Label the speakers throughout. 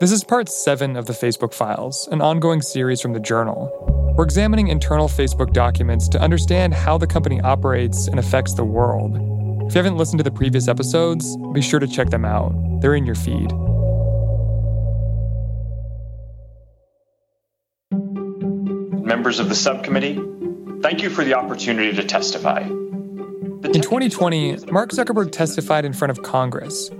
Speaker 1: This is part seven of the Facebook Files, an ongoing series from the Journal. We're examining internal Facebook documents to understand how the company operates and affects the world. If you haven't listened to the previous episodes, be sure to check them out. They're in your feed.
Speaker 2: Members of the subcommittee, thank you for the opportunity to testify.
Speaker 1: In 2020, Mark Zuckerberg testified in front of Congress.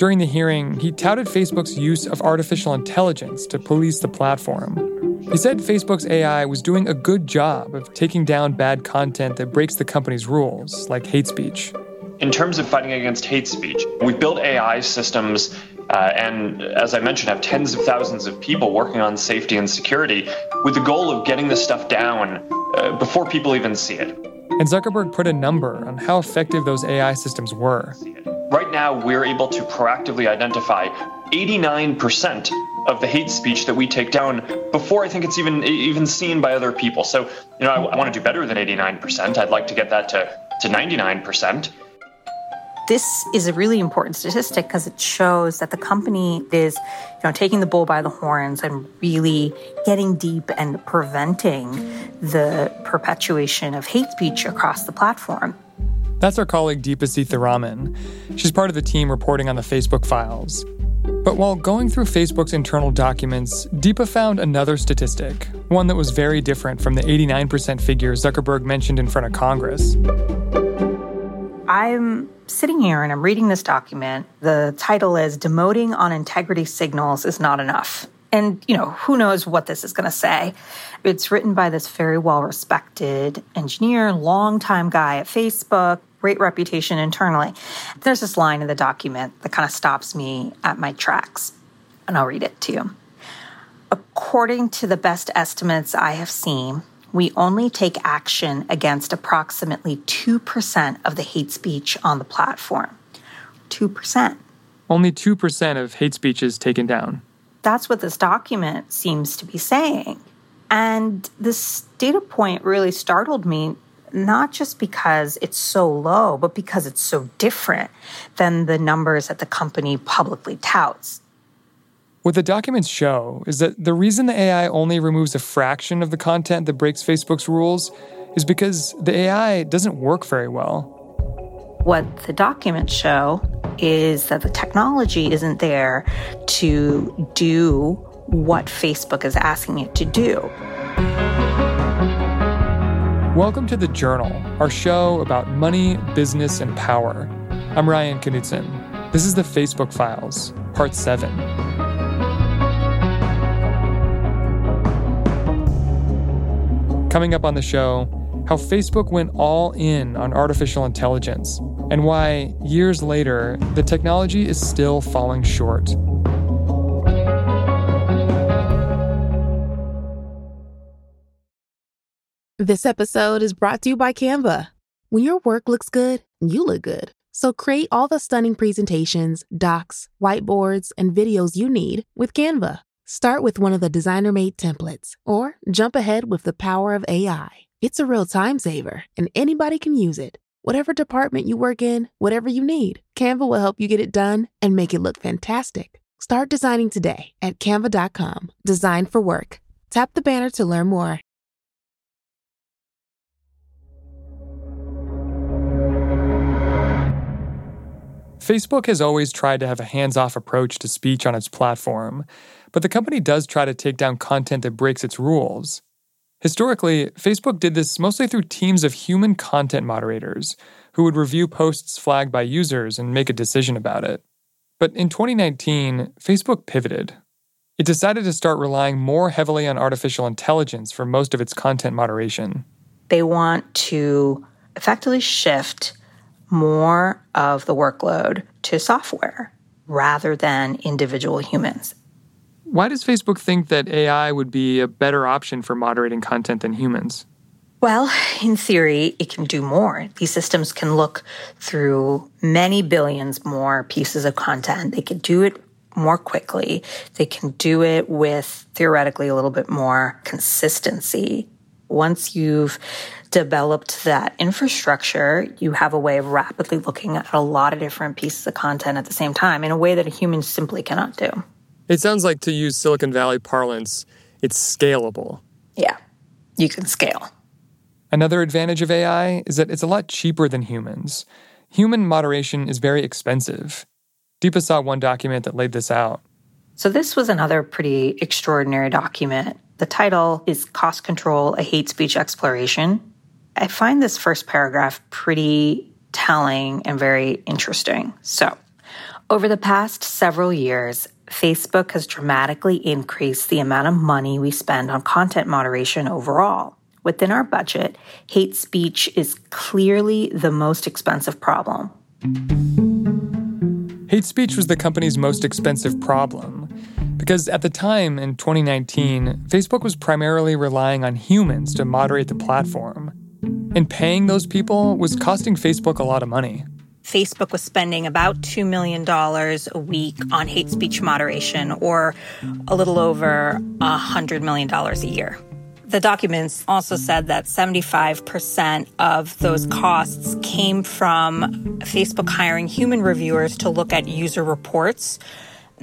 Speaker 1: During the hearing, he touted Facebook's use of artificial intelligence to police the platform. He said Facebook's AI was doing a good job of taking down bad content that breaks the company's rules, like hate speech.
Speaker 2: In terms of fighting against hate speech, we built AI systems uh, and, as I mentioned, have tens of thousands of people working on safety and security with the goal of getting this stuff down uh, before people even see it.
Speaker 1: And Zuckerberg put a number on how effective those AI systems were.
Speaker 2: Right now, we're able to proactively identify 89% of the hate speech that we take down before I think it's even even seen by other people. So, you know, I, I want to do better than 89%. I'd like to get that to, to 99%
Speaker 3: this is a really important statistic because it shows that the company is, you know, taking the bull by the horns and really getting deep and preventing the perpetuation of hate speech across the platform.
Speaker 1: That's our colleague Deepa Seetharaman. She's part of the team reporting on the Facebook files. But while going through Facebook's internal documents, Deepa found another statistic, one that was very different from the 89% figure Zuckerberg mentioned in front of Congress.
Speaker 3: I'm sitting here and I'm reading this document. The title is Demoting on Integrity Signals is Not Enough. And, you know, who knows what this is going to say. It's written by this very well respected engineer, longtime guy at Facebook, great reputation internally. There's this line in the document that kind of stops me at my tracks, and I'll read it to you. According to the best estimates I have seen, we only take action against approximately 2% of the hate speech on the platform. 2%.
Speaker 1: Only 2% of hate speech is taken down.
Speaker 3: That's what this document seems to be saying. And this data point really startled me, not just because it's so low, but because it's so different than the numbers that the company publicly touts.
Speaker 1: What the documents show is that the reason the AI only removes a fraction of the content that breaks Facebook's rules is because the AI doesn't work very well.
Speaker 3: What the documents show is that the technology isn't there to do what Facebook is asking it to do.
Speaker 1: Welcome to The Journal, our show about money, business, and power. I'm Ryan Knutson. This is the Facebook Files, Part 7. Coming up on the show, how Facebook went all in on artificial intelligence and why, years later, the technology is still falling short.
Speaker 4: This episode is brought to you by Canva. When your work looks good, you look good. So create all the stunning presentations, docs, whiteboards, and videos you need with Canva. Start with one of the designer made templates or jump ahead with the power of AI. It's a real time saver and anybody can use it. Whatever department you work in, whatever you need, Canva will help you get it done and make it look fantastic. Start designing today at canva.com. Design for work. Tap the banner to learn more.
Speaker 1: Facebook has always tried to have a hands off approach to speech on its platform. But the company does try to take down content that breaks its rules. Historically, Facebook did this mostly through teams of human content moderators who would review posts flagged by users and make a decision about it. But in 2019, Facebook pivoted. It decided to start relying more heavily on artificial intelligence for most of its content moderation.
Speaker 3: They want to effectively shift more of the workload to software rather than individual humans.
Speaker 1: Why does Facebook think that AI would be a better option for moderating content than humans?
Speaker 3: Well, in theory, it can do more. These systems can look through many billions more pieces of content. They can do it more quickly. They can do it with theoretically a little bit more consistency. Once you've developed that infrastructure, you have a way of rapidly looking at a lot of different pieces of content at the same time in a way that a human simply cannot do.
Speaker 1: It sounds like to use Silicon Valley parlance, it's scalable.
Speaker 3: Yeah, you can scale.
Speaker 1: Another advantage of AI is that it's a lot cheaper than humans. Human moderation is very expensive. Deepa saw one document that laid this out.
Speaker 3: So, this was another pretty extraordinary document. The title is Cost Control A Hate Speech Exploration. I find this first paragraph pretty telling and very interesting. So, over the past several years, Facebook has dramatically increased the amount of money we spend on content moderation overall. Within our budget, hate speech is clearly the most expensive problem.
Speaker 1: Hate speech was the company's most expensive problem because at the time in 2019, Facebook was primarily relying on humans to moderate the platform. And paying those people was costing Facebook a lot of money.
Speaker 3: Facebook was spending about $2 million a week on hate speech moderation, or a little over $100 million a year. The documents also said that 75% of those costs came from Facebook hiring human reviewers to look at user reports.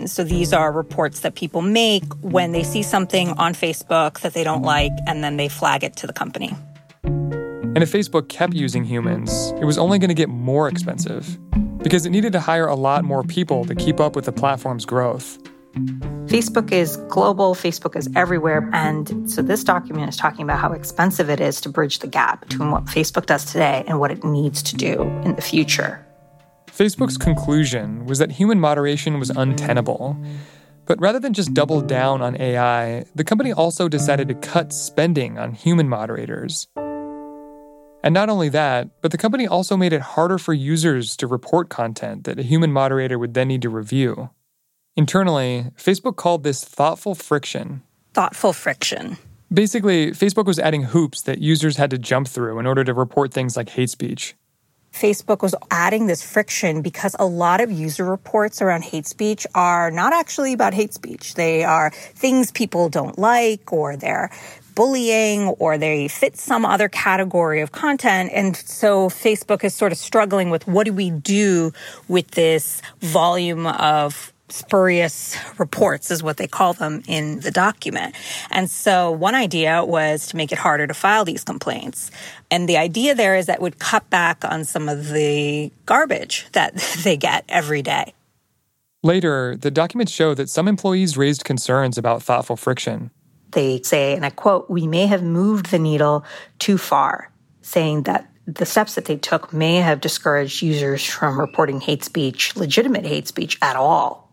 Speaker 3: So these are reports that people make when they see something on Facebook that they don't like, and then they flag it to the company.
Speaker 1: And if Facebook kept using humans, it was only going to get more expensive because it needed to hire a lot more people to keep up with the platform's growth.
Speaker 3: Facebook is global, Facebook is everywhere. And so this document is talking about how expensive it is to bridge the gap between what Facebook does today and what it needs to do in the future.
Speaker 1: Facebook's conclusion was that human moderation was untenable. But rather than just double down on AI, the company also decided to cut spending on human moderators. And not only that, but the company also made it harder for users to report content that a human moderator would then need to review. Internally, Facebook called this thoughtful friction.
Speaker 3: Thoughtful friction.
Speaker 1: Basically, Facebook was adding hoops that users had to jump through in order to report things like hate speech.
Speaker 3: Facebook was adding this friction because a lot of user reports around hate speech are not actually about hate speech. They are things people don't like or they're bullying or they fit some other category of content. And so Facebook is sort of struggling with what do we do with this volume of spurious reports is what they call them in the document. And so one idea was to make it harder to file these complaints. And the idea there is that would cut back on some of the garbage that they get every day.
Speaker 1: Later, the documents show that some employees raised concerns about thoughtful friction.
Speaker 3: They say, and I quote, we may have moved the needle too far, saying that the steps that they took may have discouraged users from reporting hate speech, legitimate hate speech at all.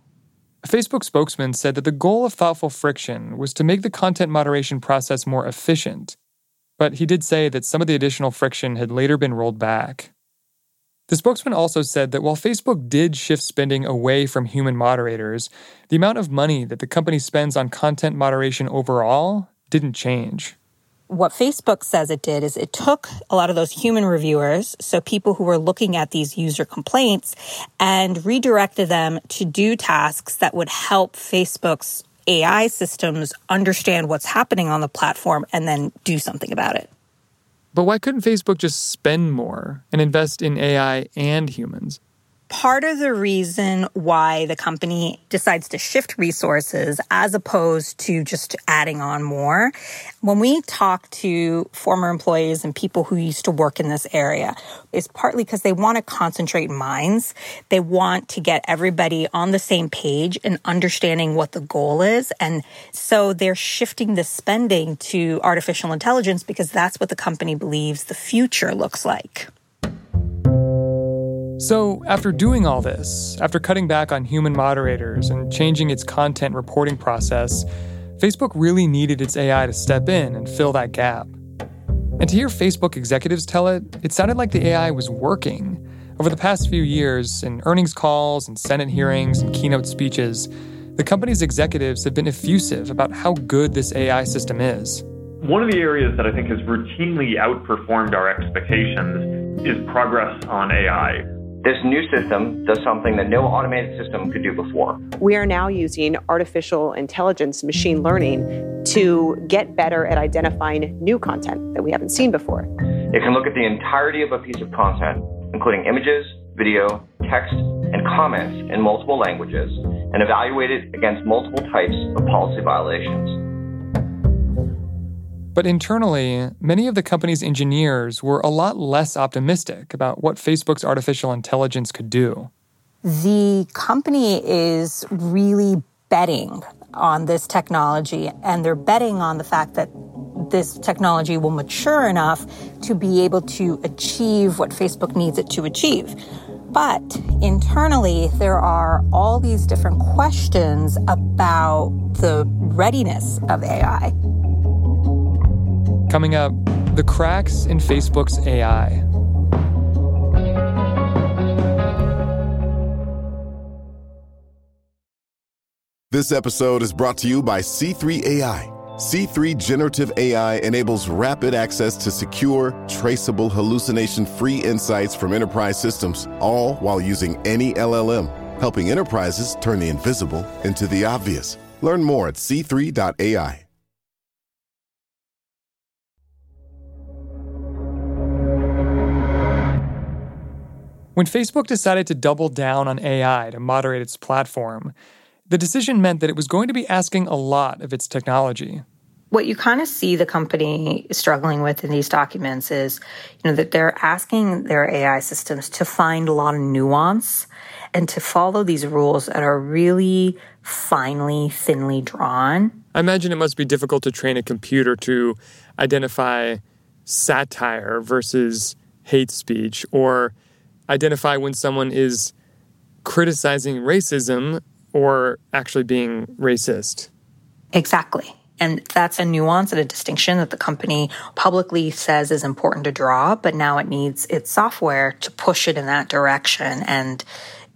Speaker 1: A Facebook spokesman said that the goal of thoughtful friction was to make the content moderation process more efficient, but he did say that some of the additional friction had later been rolled back. The spokesman also said that while Facebook did shift spending away from human moderators, the amount of money that the company spends on content moderation overall didn't change
Speaker 3: what Facebook says it did is it took a lot of those human reviewers, so people who were looking at these user complaints, and redirected them to do tasks that would help Facebook's AI systems understand what's happening on the platform and then do something about it.
Speaker 1: But why couldn't Facebook just spend more and invest in AI and humans?
Speaker 3: Part of the reason why the company decides to shift resources as opposed to just adding on more. When we talk to former employees and people who used to work in this area, is partly because they want to concentrate minds. They want to get everybody on the same page and understanding what the goal is. And so they're shifting the spending to artificial intelligence because that's what the company believes the future looks like.
Speaker 1: So, after doing all this, after cutting back on human moderators and changing its content reporting process, Facebook really needed its AI to step in and fill that gap. And to hear Facebook executives tell it, it sounded like the AI was working. Over the past few years, in earnings calls and Senate hearings and keynote speeches, the company's executives have been effusive about how good this AI system is.
Speaker 2: One of the areas that I think has routinely outperformed our expectations is progress on AI.
Speaker 5: This new system does something that no automated system could do before.
Speaker 6: We are now using artificial intelligence, machine learning, to get better at identifying new content that we haven't seen before.
Speaker 5: It can look at the entirety of a piece of content, including images, video, text, and comments in multiple languages, and evaluate it against multiple types of policy violations.
Speaker 1: But internally, many of the company's engineers were a lot less optimistic about what Facebook's artificial intelligence could do.
Speaker 3: The company is really betting on this technology, and they're betting on the fact that this technology will mature enough to be able to achieve what Facebook needs it to achieve. But internally, there are all these different questions about the readiness of AI.
Speaker 1: Coming up, the cracks in Facebook's AI.
Speaker 7: This episode is brought to you by C3 AI. C3 Generative AI enables rapid access to secure, traceable, hallucination free insights from enterprise systems, all while using any LLM, helping enterprises turn the invisible into the obvious. Learn more at c3.ai.
Speaker 1: When Facebook decided to double down on AI to moderate its platform, the decision meant that it was going to be asking a lot of its technology.
Speaker 3: What you kind of see the company struggling with in these documents is, you know, that they're asking their AI systems to find a lot of nuance and to follow these rules that are really finely, thinly drawn.
Speaker 1: I imagine it must be difficult to train a computer to identify satire versus hate speech or identify when someone is criticizing racism or actually being racist.
Speaker 3: Exactly. And that's a nuance and a distinction that the company publicly says is important to draw, but now it needs its software to push it in that direction. And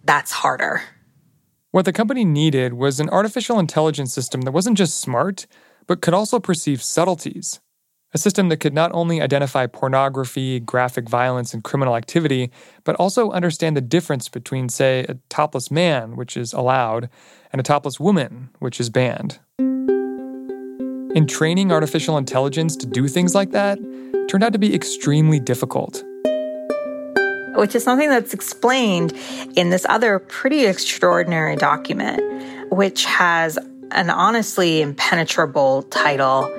Speaker 3: that's harder.
Speaker 1: What the company needed was an artificial intelligence system that wasn't just smart, but could also perceive subtleties. A system that could not only identify pornography, graphic violence, and criminal activity, but also understand the difference between, say, a topless man, which is allowed, and a topless woman, which is banned. In training artificial intelligence to do things like that, turned out to be extremely difficult.
Speaker 3: Which is something that's explained in this other pretty extraordinary document, which has an honestly impenetrable title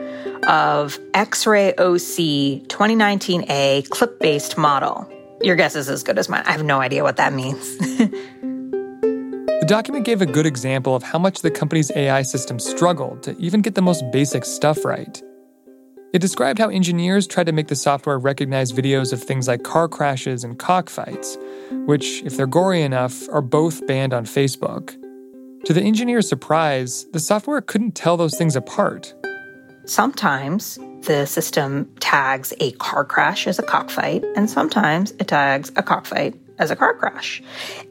Speaker 3: of X Ray OC 2019A clip based model. Your guess is as good as mine. I have no idea what that means.
Speaker 1: the document gave a good example of how much the company's AI system struggled to even get the most basic stuff right. It described how engineers tried to make the software recognize videos of things like car crashes and cockfights, which, if they're gory enough, are both banned on Facebook. To the engineer's surprise, the software couldn't tell those things apart.
Speaker 3: Sometimes the system tags a car crash as a cockfight, and sometimes it tags a cockfight as a car crash.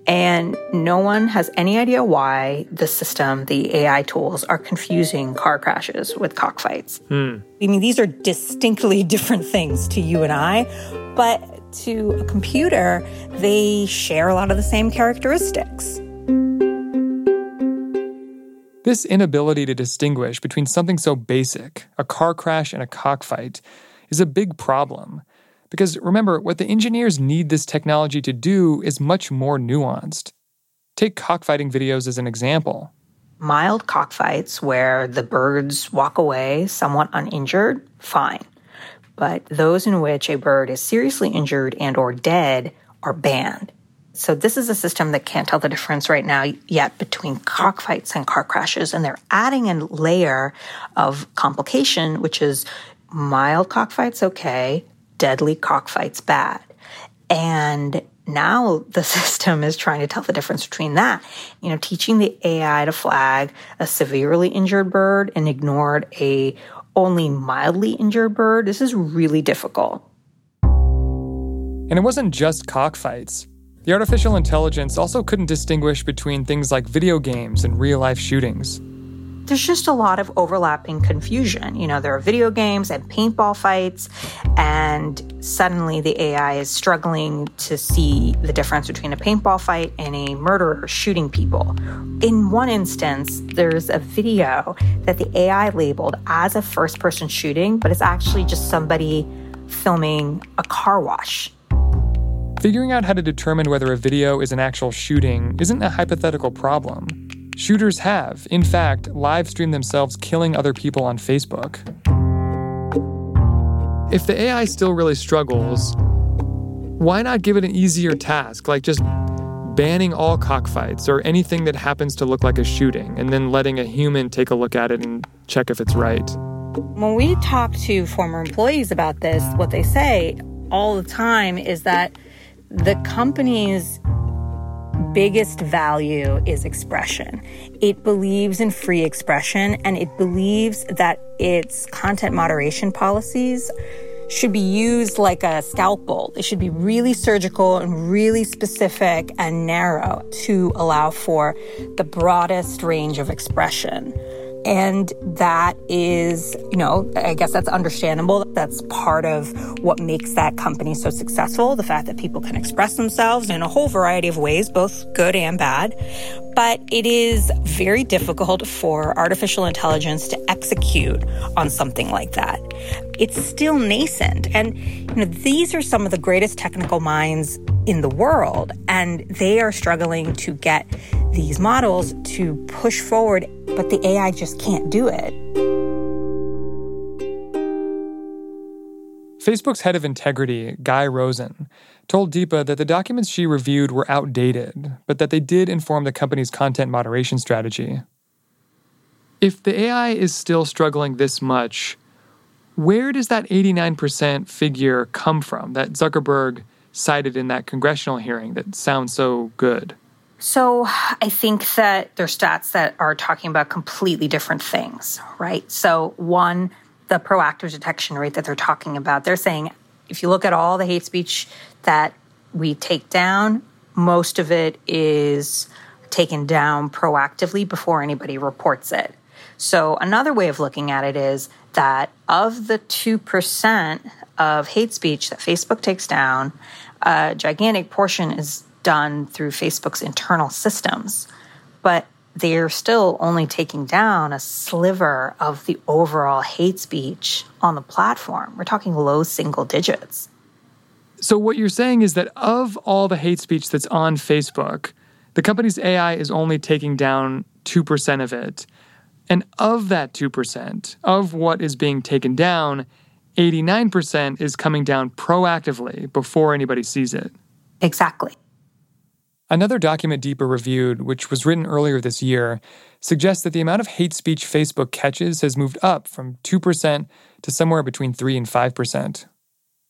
Speaker 3: And no one has any idea why the system, the AI tools, are confusing car crashes with cockfights. Hmm. I mean, these are distinctly different things to you and I, but to a computer, they share a lot of the same characteristics.
Speaker 1: This inability to distinguish between something so basic, a car crash and a cockfight, is a big problem. Because remember, what the engineers need this technology to do is much more nuanced. Take cockfighting videos as an example.
Speaker 3: Mild cockfights where the birds walk away somewhat uninjured, fine. But those in which a bird is seriously injured and or dead are banned. So this is a system that can't tell the difference right now yet between cockfights and car crashes. And they're adding a layer of complication, which is mild cockfights, okay, deadly cockfights, bad. And now the system is trying to tell the difference between that. You know, teaching the AI to flag a severely injured bird and ignored a only mildly injured bird. This is really difficult.
Speaker 1: And it wasn't just cockfights. The artificial intelligence also couldn't distinguish between things like video games and real life shootings.
Speaker 3: There's just a lot of overlapping confusion. You know, there are video games and paintball fights, and suddenly the AI is struggling to see the difference between a paintball fight and a murderer shooting people. In one instance, there's a video that the AI labeled as a first person shooting, but it's actually just somebody filming a car wash
Speaker 1: Figuring out how to determine whether a video is an actual shooting isn't a hypothetical problem. shooters have, in fact, live streamed themselves killing other people on Facebook. If the AI still really struggles, why not give it an easier task, like just banning all cockfights or anything that happens to look like a shooting, and then letting a human take a look at it and check if it's right?
Speaker 3: When we talk to former employees about this, what they say all the time is that the company's biggest value is expression. It believes in free expression and it believes that its content moderation policies should be used like a scalpel. It should be really surgical and really specific and narrow to allow for the broadest range of expression. And that is, you know, I guess that's understandable. That's part of what makes that company so successful the fact that people can express themselves in a whole variety of ways, both good and bad. But it is very difficult for artificial intelligence to execute on something like that. It's still nascent. And, you know, these are some of the greatest technical minds in the world, and they are struggling to get these models to push forward, but the AI just can't do it.
Speaker 1: Facebook's head of integrity, Guy Rosen, told Deepa that the documents she reviewed were outdated, but that they did inform the company's content moderation strategy. If the AI is still struggling this much, where does that 89% figure come from that Zuckerberg cited in that congressional hearing that sounds so good?
Speaker 3: So I think that there's stats that are talking about completely different things, right? So one, the proactive detection rate that they're talking about, they're saying if you look at all the hate speech that we take down, most of it is taken down proactively before anybody reports it. So another way of looking at it is that of the 2% of hate speech that Facebook takes down, a gigantic portion is done through Facebook's internal systems, but they're still only taking down a sliver of the overall hate speech on the platform. We're talking low single digits.
Speaker 1: So, what you're saying is that of all the hate speech that's on Facebook, the company's AI is only taking down 2% of it. And of that 2%, of what is being taken down, 89% is coming down proactively before anybody sees it.
Speaker 3: Exactly.
Speaker 1: Another document Deepa reviewed, which was written earlier this year, suggests that the amount of hate speech Facebook catches has moved up from 2% to somewhere between 3 and 5%.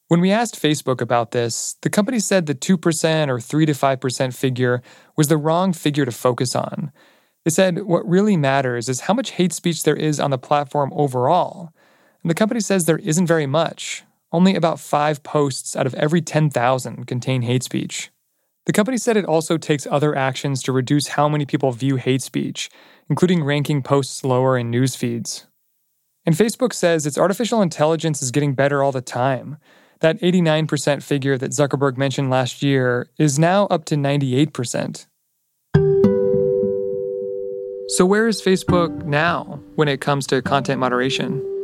Speaker 1: When we asked Facebook about this, the company said the 2% or 3 to 5% figure was the wrong figure to focus on. They said what really matters is how much hate speech there is on the platform overall. And the company says there isn't very much. Only about five posts out of every 10,000 contain hate speech. The company said it also takes other actions to reduce how many people view hate speech, including ranking posts lower in news feeds. And Facebook says its artificial intelligence is getting better all the time. That 89% figure that Zuckerberg mentioned last year is now up to 98%. So, where is Facebook now when it comes to content moderation?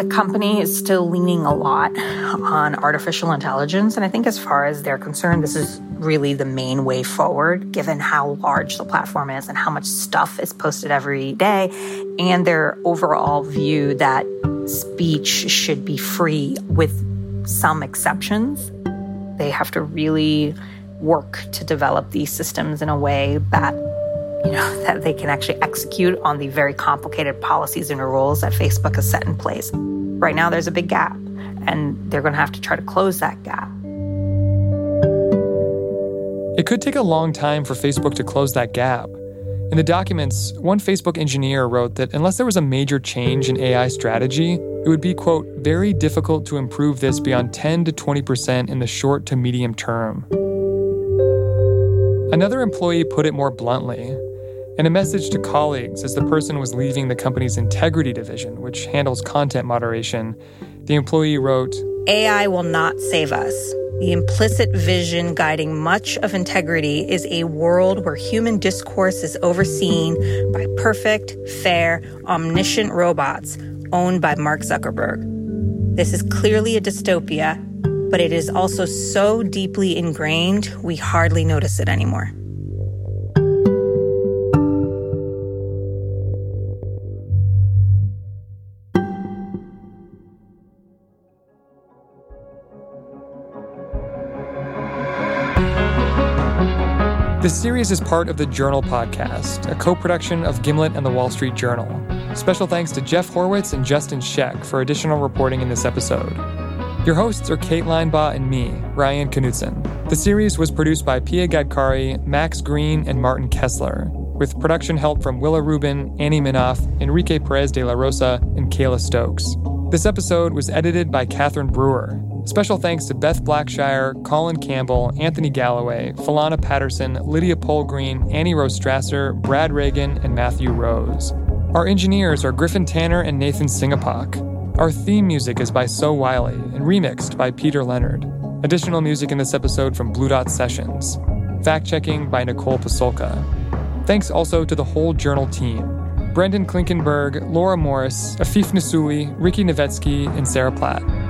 Speaker 3: The company is still leaning a lot on artificial intelligence. And I think, as far as they're concerned, this is really the main way forward, given how large the platform is and how much stuff is posted every day, and their overall view that speech should be free with some exceptions. They have to really work to develop these systems in a way that you know, that they can actually execute on the very complicated policies and rules that Facebook has set in place. Right now, there's a big gap, and they're going to have to try to close that gap.
Speaker 1: It could take a long time for Facebook to close that gap. In the documents, one Facebook engineer wrote that unless there was a major change in AI strategy, it would be, quote, very difficult to improve this beyond 10 to 20% in the short to medium term. Another employee put it more bluntly in a message to colleagues, as the person was leaving the company's integrity division, which handles content moderation, the employee wrote
Speaker 3: AI will not save us. The implicit vision guiding much of integrity is a world where human discourse is overseen by perfect, fair, omniscient robots owned by Mark Zuckerberg. This is clearly a dystopia, but it is also so deeply ingrained we hardly notice it anymore.
Speaker 1: This series is part of the Journal podcast, a co production of Gimlet and the Wall Street Journal. Special thanks to Jeff Horwitz and Justin Scheck for additional reporting in this episode. Your hosts are Kate Linebaugh and me, Ryan Knutson. The series was produced by Pia Gadkari, Max Green, and Martin Kessler, with production help from Willa Rubin, Annie Minoff, Enrique Perez de la Rosa, and Kayla Stokes. This episode was edited by Catherine Brewer. Special thanks to Beth Blackshire, Colin Campbell, Anthony Galloway, Falana Patterson, Lydia Polgreen, Annie Rose Strasser, Brad Reagan, and Matthew Rose. Our engineers are Griffin Tanner and Nathan Singapak. Our theme music is by So Wylie and remixed by Peter Leonard. Additional music in this episode from Blue Dot Sessions. Fact checking by Nicole Pasulka. Thanks also to the whole journal team Brendan Klinkenberg, Laura Morris, Afeef Nessouli, Ricky Novetsky, and Sarah Platt.